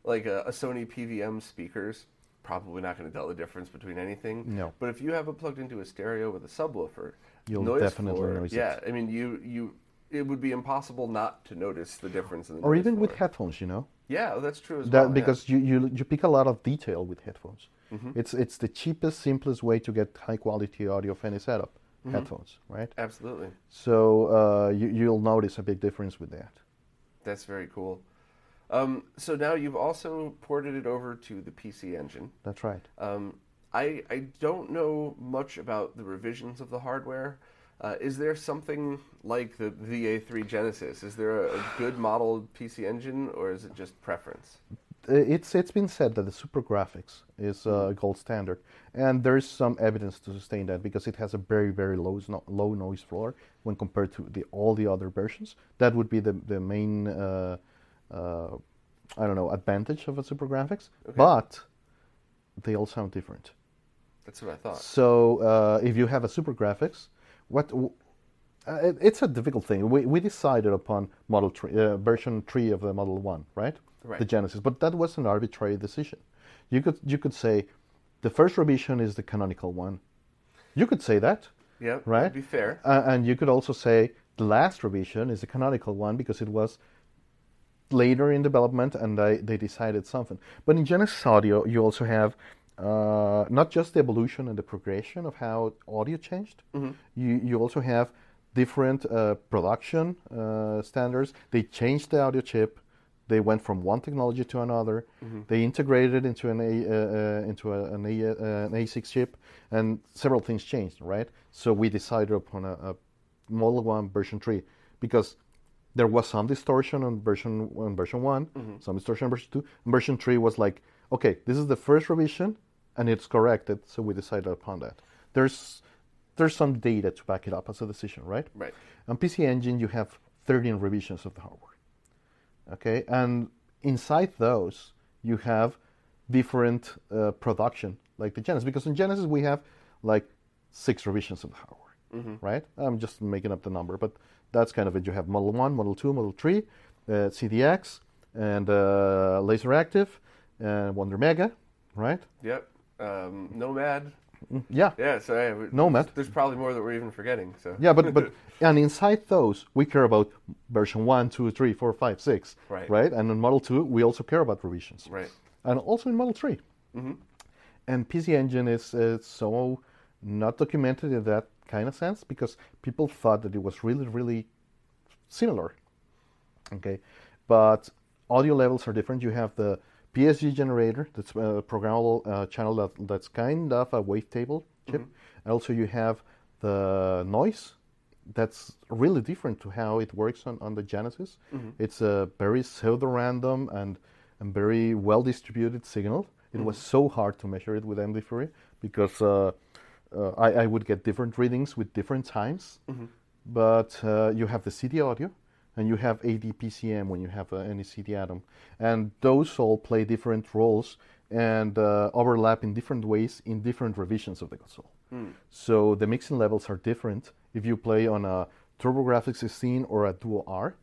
like a, a Sony PVM speakers, probably not going to tell the difference between anything. No. But if you have it plugged into a stereo with a subwoofer, You'll noise definitely floor, notice it. Yeah, I mean, you you it would be impossible not to notice the difference in the Or even with headphones, you know. Yeah, that's true as that well. yeah. because you, you you pick a lot of detail with headphones. Mm-hmm. It's it's the cheapest, simplest way to get high quality audio of any setup. Mm-hmm. Headphones, right? absolutely, So uh, you you'll notice a big difference with that. that's very cool. Um, so now you've also ported it over to the PC Engine. That's right. Um, I I don't know much about the revisions of the hardware. Uh, is there something like the VA3 Genesis? Is there a, a good modeled PC engine, or is it just preference? Uh, It's it's been said that the SuperGrafx is a gold standard, and there is some evidence to sustain that because it has a very very low low noise floor when compared to the all the other versions. That would be the the main uh, uh, I don't know advantage of a SuperGrafx, but they all sound different. That's what I thought. So uh, if you have a SuperGrafx, what w- uh, it, it's a difficult thing. We, we decided upon model three, uh, version three of the Model One, right? Right. The Genesis, but that was an arbitrary decision. You could you could say the first revision is the canonical one. You could say that, Yeah, right? Be fair. Uh, and you could also say the last revision is the canonical one because it was later in development and they, they decided something. But in Genesis Audio, you also have uh, not just the evolution and the progression of how audio changed, you, you also have different uh, production uh, standards. They changed the audio chip. They went from one technology to another. They integrated it into an A, uh, uh, into a, an, A, uh, an ASIC chip, and several things changed, right? So we decided upon a, a Model One version three because there was some distortion on version on version one, some distortion on version two. And version three was like okay, this is the first revision, and it's corrected, so we decided upon that. There's there's some data to back it up as a decision, right? Right. On PC Engine, you have 13 revisions of the hardware. Okay, and inside those, you have different uh, production, like the Genesis, because in Genesis we have like six revisions of the hardware, right? I'm just making up the number, but that's kind of it. You have Model 1, Model 2, Model 3, uh, CDX, and uh, LaserActive, and Wonder Mega, right? Yep. Um, Nomad. Yeah. Yeah. So yeah, we- Nomad. There's probably more that we're even forgetting. So. Yeah, but but and inside those we care about version one, two, three, four, five, six, Right. Right, and in Model Two we also care about revisions, Right. And also in Model 3 mm-hmm. And PC Engine is uh, so not documented in that kind of sense because people thought that it was really really similar. Okay, but audio levels are different. You have the PSG generator, that's a programmable uh, channel that, that's kind of a wavetable chip, and also you have the noise. That's really different to how it works on, on the Genesis. It's a very pseudo-random and, and very well-distributed signal. It was so hard to measure it with MD Fourier because uh, uh, I, I would get different readings with different times. But uh, you have the CD audio and you have ADPCM when you have uh, any CD atom. And those all play different roles and uh, overlap in different ways in different revisions of the console. So the mixing levels are different if you play on a TurboGrafx 16 or a Duo R.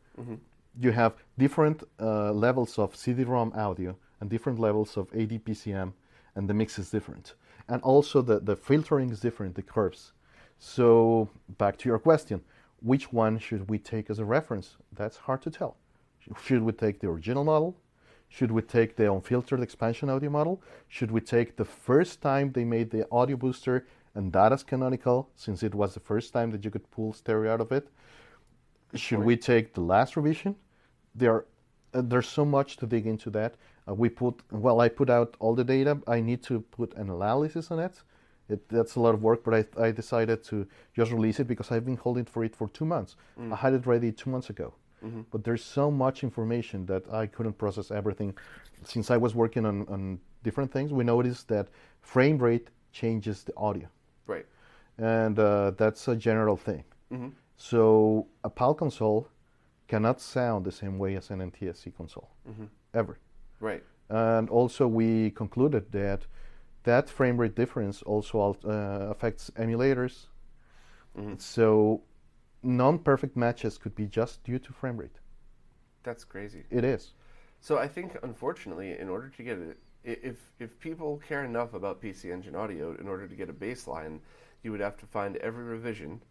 You have different uh, levels of CD-ROM audio and different levels of ADPCM, and the mix is different. And also the, the filtering is different, the curves. So back to your question, which one should we take as a reference? That's hard to tell. Should we take the original model? Should we take the unfiltered expansion audio model? Should we take the first time they made the audio booster and that as canonical, since it was the first time that you could pull stereo out of it? Should we take the last revision? There, uh, there's so much to dig into that. Uh, we put well, I put out all the data. I need to put an analysis on it. It, that's a lot of work, but I, I decided to just release it because I've been holding for it for two months. Mm. I had it ready two months ago, mm-hmm. but there's so much information that I couldn't process everything. Since I was working on, on different things, we noticed that frame rate changes the audio Right. and uh, that's a general thing. Mm-hmm. So a PAL console cannot sound the same way as an NTSC console mm-hmm. ever. Right. And also, we concluded that that frame rate difference also al- uh, affects emulators. So non-perfect matches could be just due to frame rate. That's crazy. It is. So I think, unfortunately, in order to get it, if if people care enough about PC Engine audio, in order to get a baseline, you would have to find every revision,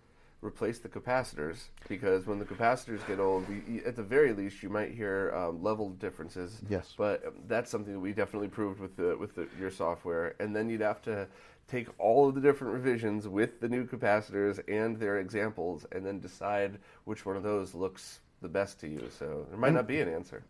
replace the capacitors, because when the capacitors get old, you- at the very least, you might hear um, level differences. Yes. But um, that's something that we definitely proved with the with the, your software, and then you'd have to take all of the different revisions with the new capacitors and their examples, and then decide which one of those looks the best to you. So there might not be an answer.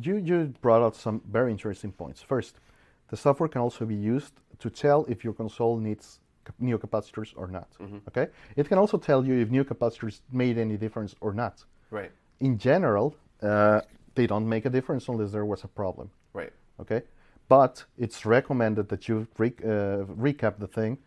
You, you brought out some very interesting points. First, the software can also be used to tell if your console needs new capacitors or not. Okay, it can also tell you if new capacitors made any difference or not. Right. In general, uh, they don't make a difference unless there was a problem. Right. Okay, but it's recommended that you re- uh, recap the thing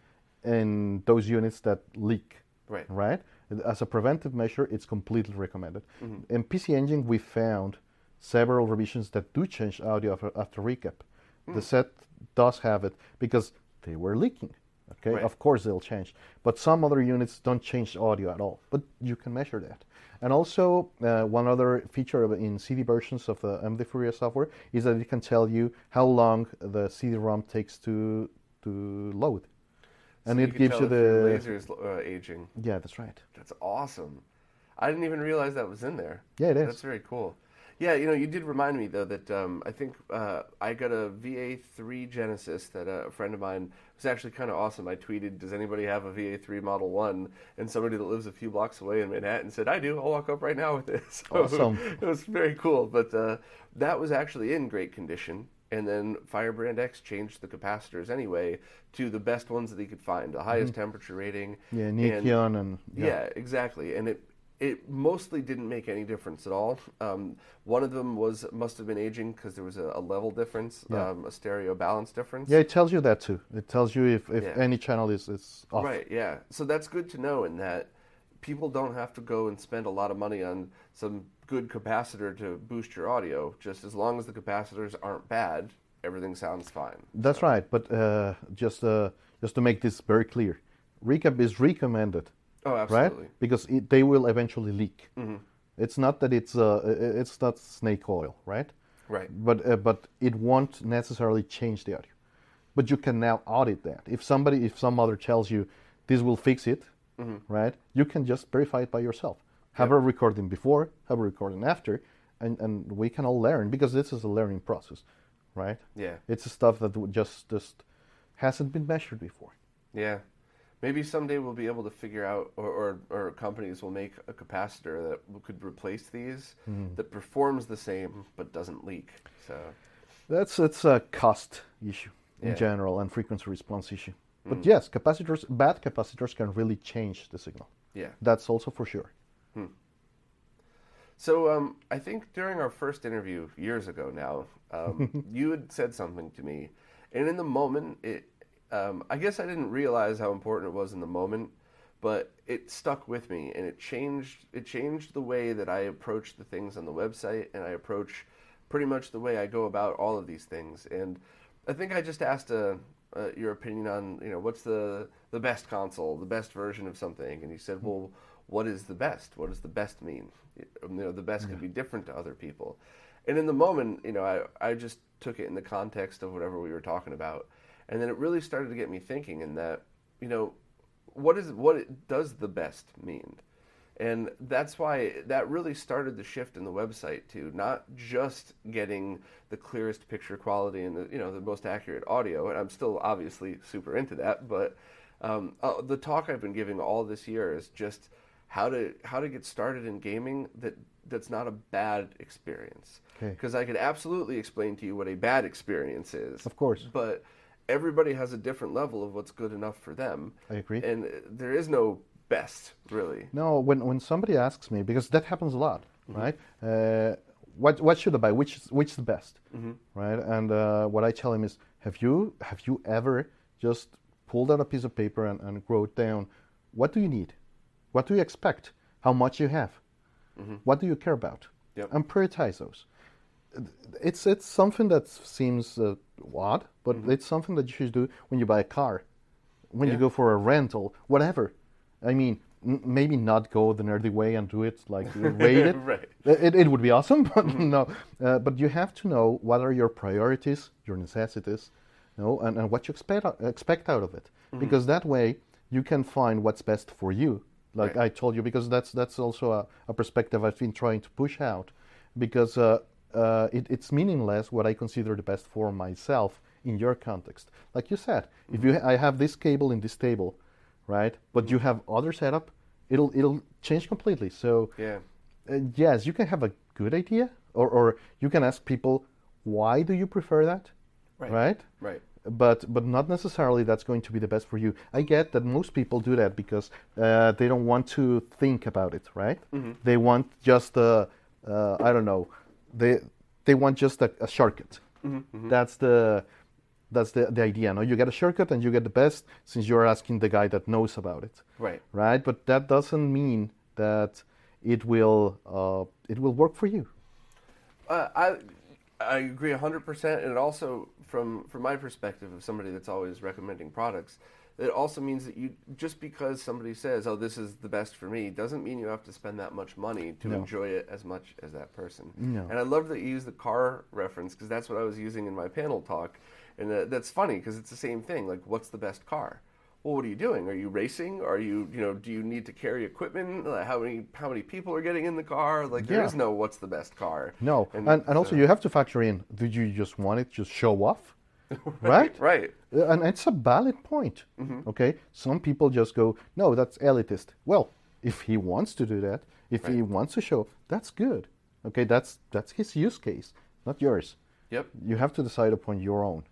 in those units that leak. Right. Right. As a preventive measure, it's completely recommended. In PC Engine, we found several revisions that do change audio after, after recap. The set does have it because they were leaking. Okay, Right. of course they'll change, but some other units don't change audio at all. But you can measure that. And also, uh, one other feature in CD versions of the MD Fourier software is that it can tell you how long the CD-ROM takes to to load, and So it can gives you the your laser's uh, aging. yeah, that's right. That's awesome. I didn't even realize that was in there. Yeah, it is. That's very cool. Yeah, you know, you did remind me though that um, I think uh, I got a VA3 Genesis that uh, a friend of mine was actually kind of awesome. I tweeted, "Does anybody have a VA3 Model One?" And somebody that lives a few blocks away in Manhattan said, "I do. I'll walk up right now with this." So Awesome. it was very cool. But uh, that was actually in great condition. And then Firebrand X changed the capacitors anyway to the best ones that he could find, the highest temperature rating. Mm-hmm. Yeah, and- Nichicon and yeah. exactly. And it it mostly didn't make any difference at all. Um, one of them was must have been aging because there was a, a level difference, Yeah. um, a stereo balance difference. Yeah, it tells you that too. It tells you if, if Yeah. any channel is, is off. Right, yeah. So that's good to know in that people don't have to go and spend a lot of money on some good capacitor to boost your audio. Just as long as the capacitors aren't bad, everything sounds fine. That's right. But uh, just uh, just to make this very clear, recap is recommended, Oh, right? absolutely. Mm-hmm. Because it, they will eventually leak. It's not that it's uh, it's not snake oil, right? Right. But uh, but it won't necessarily change the audio. But you can now audit that. If somebody, if some other tells you this will fix it, Mm-hmm. right? You can just verify it by yourself. Have a recording before, have a recording after, and, and we can all learn because this is a learning process, right? Yeah. It's stuff that just just hasn't been measured before. Yeah. Maybe someday we'll be able to figure out, or, or, or companies will make a capacitor that could replace these Mm-hmm. that performs the same but doesn't leak. So, That's it's a cost issue in Yeah. general and frequency response issue. But yes, capacitors, bad capacitors can really change the signal. yeah. That's also for sure. So um, I think during our first interview years ago now, um, you had said something to me, and in the moment, it um, I guess I didn't realize how important it was in the moment, but it stuck with me, and it changed it changed the way that I approach the things on the website, and I approach pretty much the way I go about all of these things. And I think I just asked uh uh, your opinion on you know what's the the best console, the best version of something, and you said, well, what is the best? What does the best mean? You know, the best could be different to other people. And in the moment, you know, I I just took it in the context of whatever we were talking about, and then it really started to get me thinking in that, you know, what is what does the best mean? And that's why that really started the shift in the website to not just getting the clearest picture quality and the you know the most accurate audio. And I'm still obviously super into that, but um, uh, the talk I've been giving all this year is just how to how to get started in gaming that that's not a bad experience. Okay. Because I could absolutely explain to you what a bad experience is. Of course. But everybody has a different level of what's good enough for them. I agree. And uh, there is no best, really. No, when when somebody asks me, because that happens a lot, Mm-hmm. right? Uh, what what should I buy? Which is- which is the best, Mm-hmm. right? And uh, what I tell him is, have you have you ever just pulled out a piece of paper and, and wrote down what do you need, what do you expect, how much you have, what do you care about, Yep. and prioritize those. It's it's something that seems uh, odd, but it's something that you should do when you buy a car, when you go for a rental, whatever. I mean, n- maybe not go the nerdy way and do it like rated. Right. It, it would be awesome, but no. Uh, but you have to know what are your priorities, your necessities, you know, and, and what you expect out- expect out of it, because that way you can find what's best for you. Like Right. I told you, because that's that's also a, a perspective I've been trying to push out, because uh, uh, it, it's meaningless what I consider the best for myself in your context. Like you said, if you I have this cable in this table, right, but you have other setup, it'll it'll change completely. So Yeah. uh, yes, you can have a good idea, or, or you can ask people, why do you prefer that? Right. Right? Right. But but not necessarily that's going to be the best for you. I get that most people do that because uh, they don't want to think about it, right? They want just a, uh, I don't know, they they want just a, a shortcut. That's the that's the, the idea. No, you get a shortcut and you get the best since you're asking the guy that knows about it Right. right? But that doesn't mean that it will uh, it will work for you. Uh, I I agree hundred percent, and it also from from my perspective of somebody that's always recommending products, it also means that you just because somebody says, "Oh, this is the best for me," doesn't mean you have to spend that much money to No. enjoy it as much as that person. No. And I love that you use the car reference because that's what I was using in my panel talk, and uh, that's funny because it's the same thing. Like, what's the best car? Well, what are you doing? Are you racing? Are you, you know, do you need to carry equipment? Like, how many how many people are getting in the car? Like, there Yeah. is no what's the best car. No, and, and, also so- you have to factor in: do you just want it to show off, right? Right. Uh, And it's a valid point. Mm-hmm. Okay, some people just go, "No, that's elitist." Well, if he wants to do that, if he wants to show, that's good. Okay, that's that's his use case, not yours. Yep. You have to decide upon your own.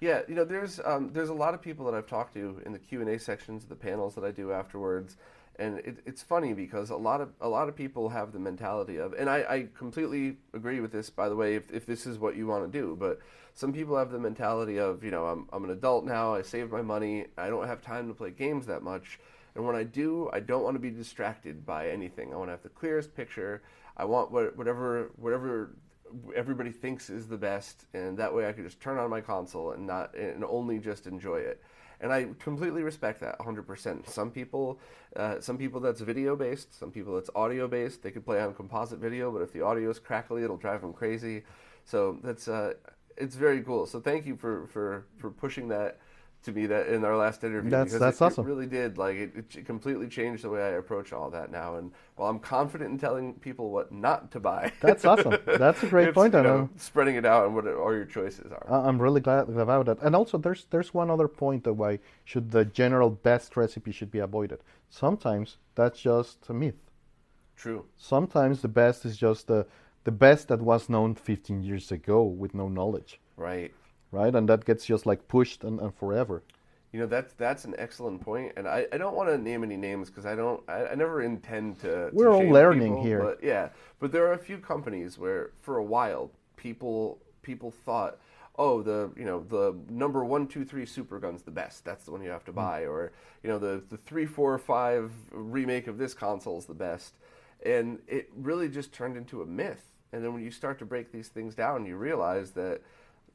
Yeah, you know, there's um, there's a lot of people that I've talked to in the Q and A sections, of the panels that I do afterwards, And it, it's funny because a lot of a lot of people have the mentality of, and I, I completely agree with this. By the way, if, if this is what you want to do, but some people have the mentality of, you know, I'm I'm an adult now. I saved my money. I don't have time to play games that much. And when I do, I don't want to be distracted by anything. I want to have the clearest picture. I want what, whatever whatever everybody thinks is the best, and that way I can just turn on my console and not and only just enjoy it and I completely respect that 100%. Some people, uh, some people that's video based, some people that's audio based. They could play on composite video, but if the audio is crackly, it'll drive them crazy. So that's uh, it's very cool. So thank you for for for pushing that to me that in our last interview That's- because that's it, awesome. it really did like it, it completely changed the way I approach all that now and while I'm confident in telling people what not to buy That's awesome. That's a great point. you I know, spreading it out and what all your choices are I'm really glad about that. And also, there's there's one other point of why should the general best recipe should be avoided. Sometimes that's just a myth. true Sometimes the best is just the the best that was known 15 years ago with no knowledge, right right? And that gets just like pushed and, and forever. You know that's that's an excellent point, and I, I don't want to name any names because I don't I, I never intend to. to We're all learning people, here. but yeah. But there are a few companies where for a while people people thought, oh the you know the number one two three super gun's the best. That's the one you have Hmm. to buy, or you know the the three four five remake of this console is the best, and it really just turned into a myth. And then when you start to break these things down, you realize that.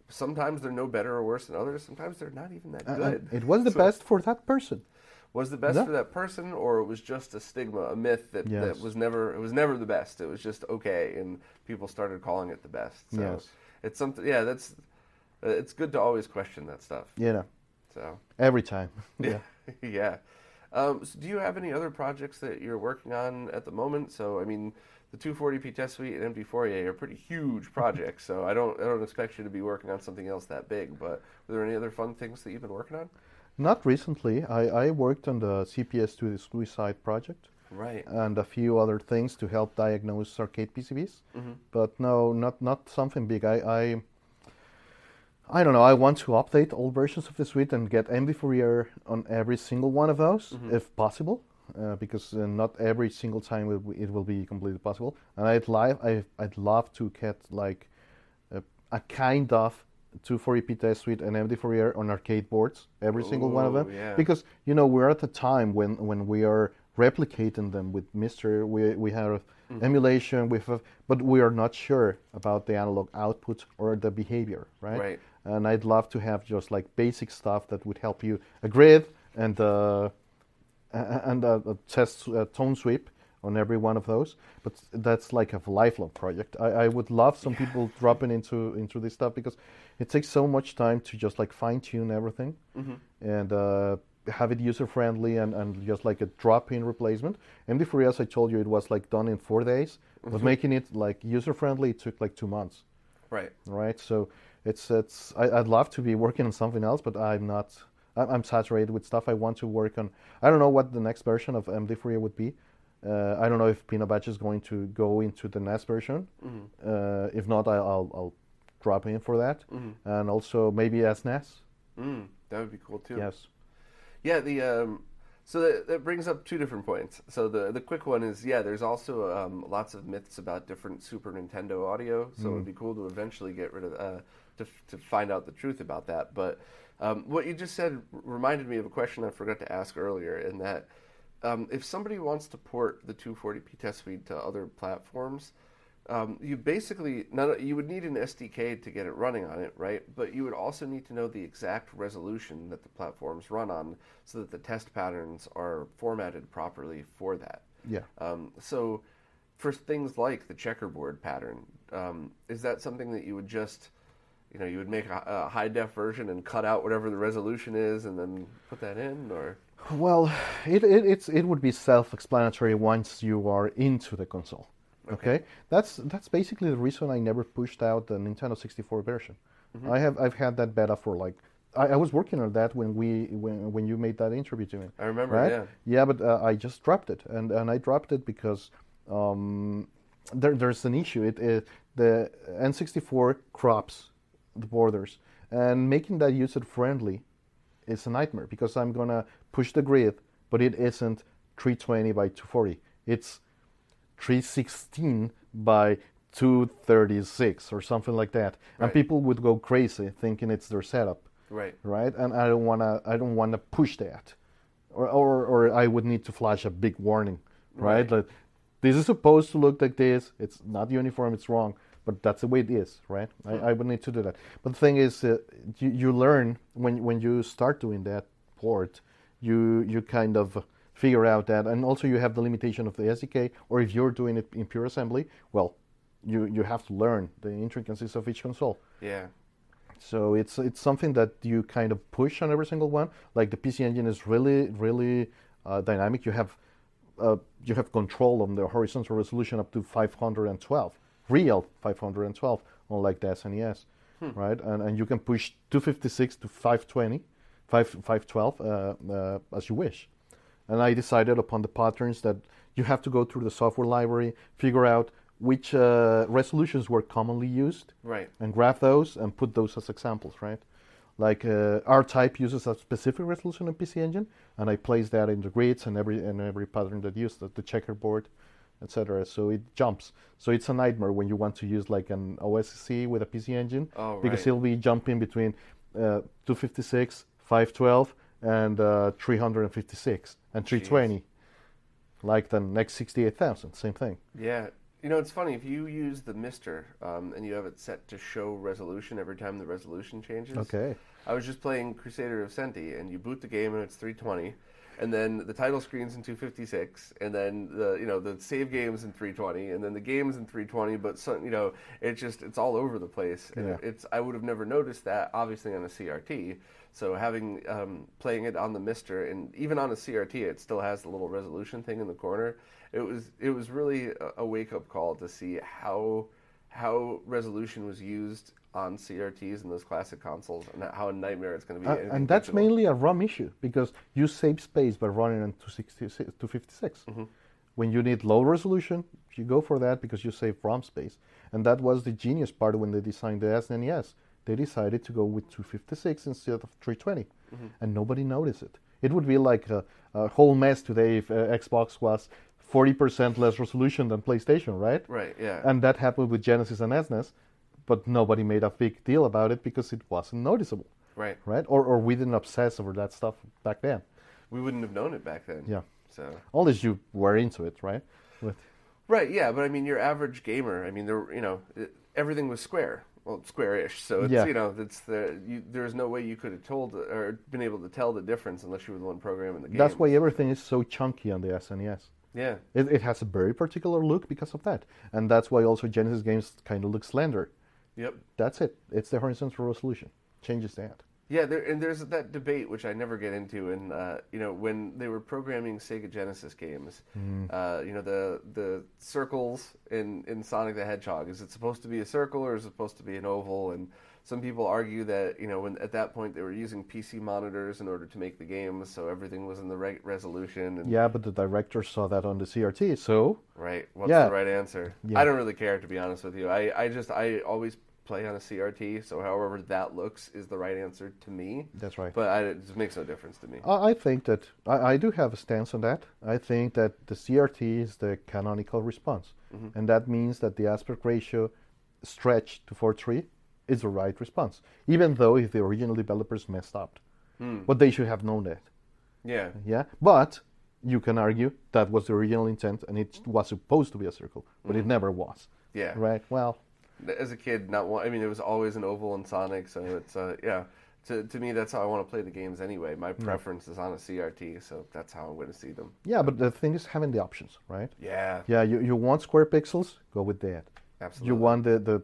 Sometimes they're no better or worse than others. Sometimes they're not even that Uh, good. It was the So- best for that person. was the best Yeah. for that person or it was just a stigma a myth that, Yes. that was never it was never the best it was just okay and people started calling it the best so Yes. it's something yeah that's uh, it's good to always question that stuff Yeah, so every time. yeah. yeah um, so do you have any other projects that you're working on at the moment so i mean the 240p test suite and MD Fourier are pretty huge projects so i don't i don't expect you to be working on something else that big but were there any other fun things that you've been working on Not recently. I, I worked on the CPS2 the suicide project. right and a few other things to help diagnose arcade PCBs. Mm-hmm. But no, not not something big. I, I I don't know. I want to update all versions of the suite and get MD Fourier on every single one of those, mm-hmm. if possible, uh, because uh, not every single time be, it will be completely possible. And I'd like I, I'd love to get like a, a kind of 240p test suite and MD Fourier on arcade boards, every single one of them, yeah. because you know we're at a time when when we are replicating them with MiSTer. We we have Mm-hmm. emulation, we have, but we are not sure about the analog output or the behavior, right? Right. And I'd love to have just like basic stuff that would help you a grid and uh, and a, a test a tone sweep on every one of those. But that's like a lifelong project. I, I would love some people dropping into into this stuff because it takes so much time to just like fine tune everything and uh, have it user friendly and, and just like a drop in replacement. MD Fourier, as I told you, it was like done in four days. But making it like user friendly, it took like two months right right? So it's it's I, I'd love to be working on something else, but I'm not. I'm, I'm saturated with stuff. I want to work on. I don't know what the next version of MD Fourier would be. Uh, I don't know if PinoBatch is going to go into the NES version. Uh, if not, I, I'll I'll drop in for that, and also maybe SNES. mm, that would be cool too Yes. Yeah, the um, so that, that brings up two different points. So the the quick one is yeah, there's also um, lots of myths about different Super Nintendo audio. So it would be cool to eventually get rid of uh, to to find out the truth about that. But um, what you just said reminded me of a question I forgot to ask earlier. In that, um, if somebody wants to port the 240p test feed to other platforms, um, you basically not, you would need an SDK to get it running on it, right? But you would also need to know the exact resolution that the platforms run on, so that the test patterns are formatted properly for that. Yeah. Um, so, for things like the checkerboard pattern, um, is that something that you would just, you know, you would make a, a high def version and cut out whatever the resolution is, and then put that in, or Well, it, it it's it would be self-explanatory once you are into the console. Okay, that's that's basically the reason I never pushed out the Nintendo 64 version. Mm-hmm. I have I've had that beta for like I, I was working on that when we when when you made that interview to me. I remember, right? yeah. Yeah, but uh, I just dropped it, and and I dropped it because um, there there's an issue. It, it the N64 crops the borders, and making that user friendly is a nightmare because I'm gonna push the grid, but it isn't 320 by 240. It's 316 by 236 or something like that. And people would go crazy thinking it's their setup, Right. right? And I don't wanna I don't wanna push that, or or, or I would need to flash a big warning, right? Right. Like this is supposed to look like this. It's not uniform. It's wrong. But that's the way it is, right? I, I would need to do that. But the thing is, uh, you, you learn when when you start doing that port, you you kind of figure out that, and also you have the limitation of the SDK. Or if you're doing it in pure assembly, well, you you have to learn the intricacies of each console. Yeah. So it's it's something that you kind of push on every single one. Like the PC Engine is really really uh, dynamic. You have uh, you have control on the horizontal resolution up to 512, real 512, unlike the SNES, right? And and you can push 256 to 520, 5 512 uh, uh, as you wish. And I decided upon the patterns that you have to go through the software library, figure out which uh, resolutions were commonly used, Right. and graph those and put those as examples, right? Like uh, R-Type uses a specific resolution in PC Engine, and I place that in the grids and every and every pattern that used the, the checkerboard, etc. So it jumps. So it's a nightmare when you want to use like an OSSC with a PC Engine, Oh, because right. it'll be jumping between uh, 256, 512, and uh, 356 and 320, like the next 68,000, same thing. Yeah. You know, it's funny if you use the MiSTer um, and you have it set to show resolution every time the resolution changes. Okay. I was just playing Crusader of Centy, and you boot the game and it's 320, and then the title screen's in 256, and then the you know the save game's in 320, and then the game's in 320. But some, you know, it's just it's all over the place, and Yeah. it's I would have never noticed that obviously on a CRT. So having um, playing it on the MiSTer and even on a CRT, it still has the little resolution thing in the corner. It was it was really a, a wake up call to see how how resolution was used on CRTs and those classic consoles, and how a nightmare it's going to be. Uh, and that's digital. mainly a ROM issue because you save space by running on 266, 256. Mm-hmm. When you need low resolution, you go for that because you save ROM space. And that was the genius part when they designed the SNES. They decided to go with 256 instead of 320, Mm-hmm. and nobody noticed it. It would be like a, a whole mess today if uh, Xbox was 40% less resolution than PlayStation, right? Right. Yeah. And that happened with Genesis and SNES, but nobody made a big deal about it because it wasn't noticeable right. right? Or, or we didn't obsess over that stuff back then. We wouldn't have known it back then. Yeah. So. Unless you were into it, right? With, Right. Yeah. But I mean, your average gamer. I mean, there. You know, it, everything was square. Well, square-ish. So it's Yeah. you know, it's the you, there's no way you could have told or been able to tell the difference unless you were the one programming the game. that's why everything is so chunky on the SNES. Yeah. It, it has a very particular look because of that. And that's why also Genesis games kind of look slender. Yep. That's it. It's the horizontal resolution. Changes that. Yeah, there, and there's that debate which I never get into, and uh, you know when they were programming Sega Genesis games, uh, you know the the circles in in Sonic the Hedgehog is it supposed to be a circle or is it supposed to be an oval? And some people argue that you know when at that point they were using PC monitors in order to make the games, so everything was in the right resolution. And, Yeah, but the director saw that on the CRT, so Right. What's Yeah. the right answer? Yeah. I don't really care to be honest with you. I, I just I always play on a CRT, so however that looks is the right answer to me. That's right. But I, it just makes no difference to me. I I think that I, I do have a stance on that. I think that the CRT is the canonical response, mm-hmm. and that means that the aspect ratio stretched to 4:3 is the right response, even though if the original developers messed up. Hmm. But they should have known that. Yeah. Yeah, but you can argue that was the original intent, and it was supposed to be a circle, but it hmm. never was. Yeah. Right. Well, As a kid, not one. I mean, it was always an oval in Sonic, so it's uh, yeah. To to me, that's how I want to play the games anyway. My hmm. preference is on a CRT, so that's how I'm going to see them. yeah, but the thing is having the options, right? Yeah. Yeah, you, you want square pixels, go with that. Absolutely. You want the, the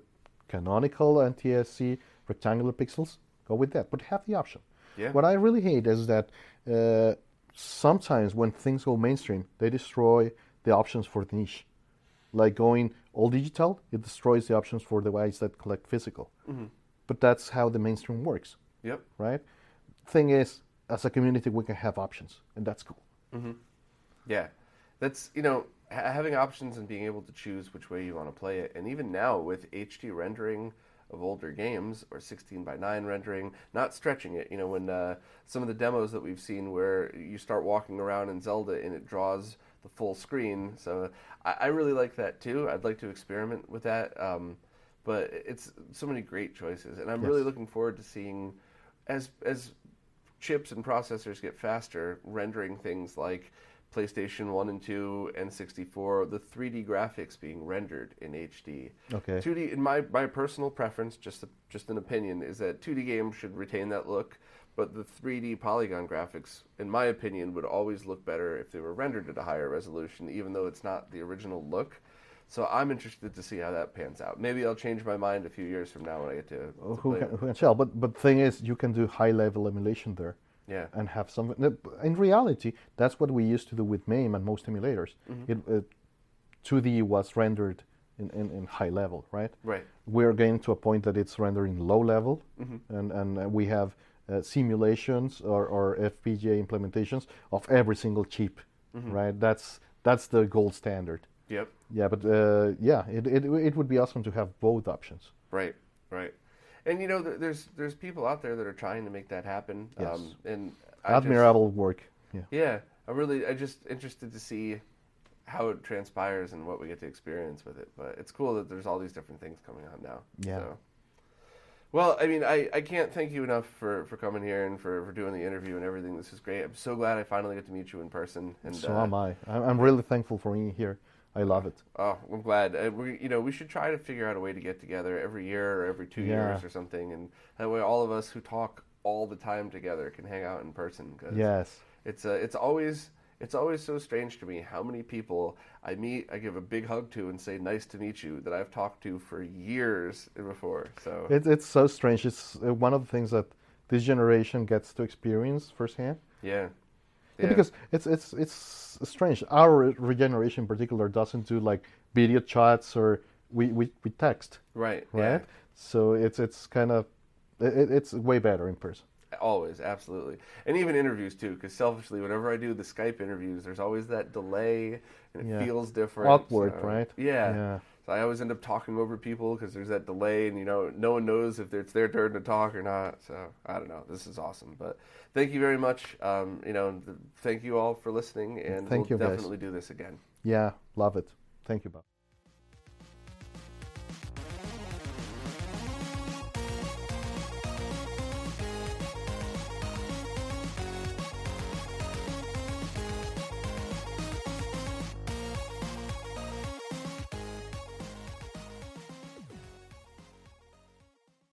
canonical NTSC rectangular pixels, go with that. But have the option. Yeah. What I really hate is that uh, sometimes when things go mainstream, they destroy the options for the niche. Like going all digital, it destroys the options for the guys that collect physical. Mm-hmm. But that's how the mainstream works, Yep. right? Thing is, as a community, we can have options, and that's cool. Yeah, that's you know having options and being able to choose which way you want to play it, and even now with HD rendering, of older games or 16 by 9 rendering, not stretching it. You know, when uh, some of the demos that we've seen where you start walking around in Zelda and it draws the full screen. So I, I really like that too. I'd like to experiment with that. Um, but it's so many great choices, and I'm really looking forward to seeing as as chips and processors get faster, rendering things like PlayStation 1 and 2 and 64, the 3D graphics being rendered in HD. Okay. 2D, in my, my personal preference, just a, just an opinion, is that 2D games should retain that look, but the 3D polygon graphics, in my opinion, would always look better if they were rendered at a higher resolution, even though it's not the original look. So I'm interested to see how that pans out. Maybe I'll change my mind a few years from now when I get to, to who can, who can tell? But but thing is, you can do high level emulation there. Yeah. And have some. In reality, that's what we used to do with MAME and most emulators. Mm-hmm. It, it 2D was rendered in, in, in high level, right? Right. We're getting to a point that it's rendering low level, Mm-hmm. and and uh, we have uh, simulations or, or FPGA implementations of every single chip, Mm-hmm. right? That's that's the gold standard. Yep. Yeah, but uh, yeah, it, it it would be awesome to have both options. Right, right. And you know, there's there's people out there that are trying to make that happen. Yes. Um, and I just- Admirable work. Yeah. yeah, I'm really I just interested to see how it transpires and what we get to experience with it. But it's cool that there's all these different things coming out now. Yeah. So. Well, I mean, I, I can't thank you enough for, for coming here and for, for doing the interview and everything. This is great. I'm so glad I finally get to meet you in person. And So uh, am I. I'm really thankful for being here. I love it. Oh, I'm glad. Uh, we, you know, we should try to figure out a way to get together every year or every two years or something, and that way all of us who talk all the time together can hang out in person. Cause Yes. it's uh, it's always it's always so strange to me how many people I meet, I give a big hug to, and say "nice to meet you" that I've talked to for years before. So It, it's so strange. It's uh, one of the things that this generation gets to experience firsthand. yeah, Yeah, because it's it's it's strange. Our regeneration in particular doesn't do like video chats or we, we, we text, right, right? So it's it's kind of it, it's way better in person. Always, absolutely, and even interviews too. Because selfishly, whenever I do the Skype interviews, there's always that delay, and it Yeah. feels different. Awkward, so- right? Yeah. So I always end up talking over people because there's that delay, and you know, no one knows if it's their turn to talk or not. So I don't know. This is awesome, but thank you very much. Um, you know, thank you all for listening, and Thank we'll you, guys. definitely do this again. Yeah, love it. Thank you, Bob.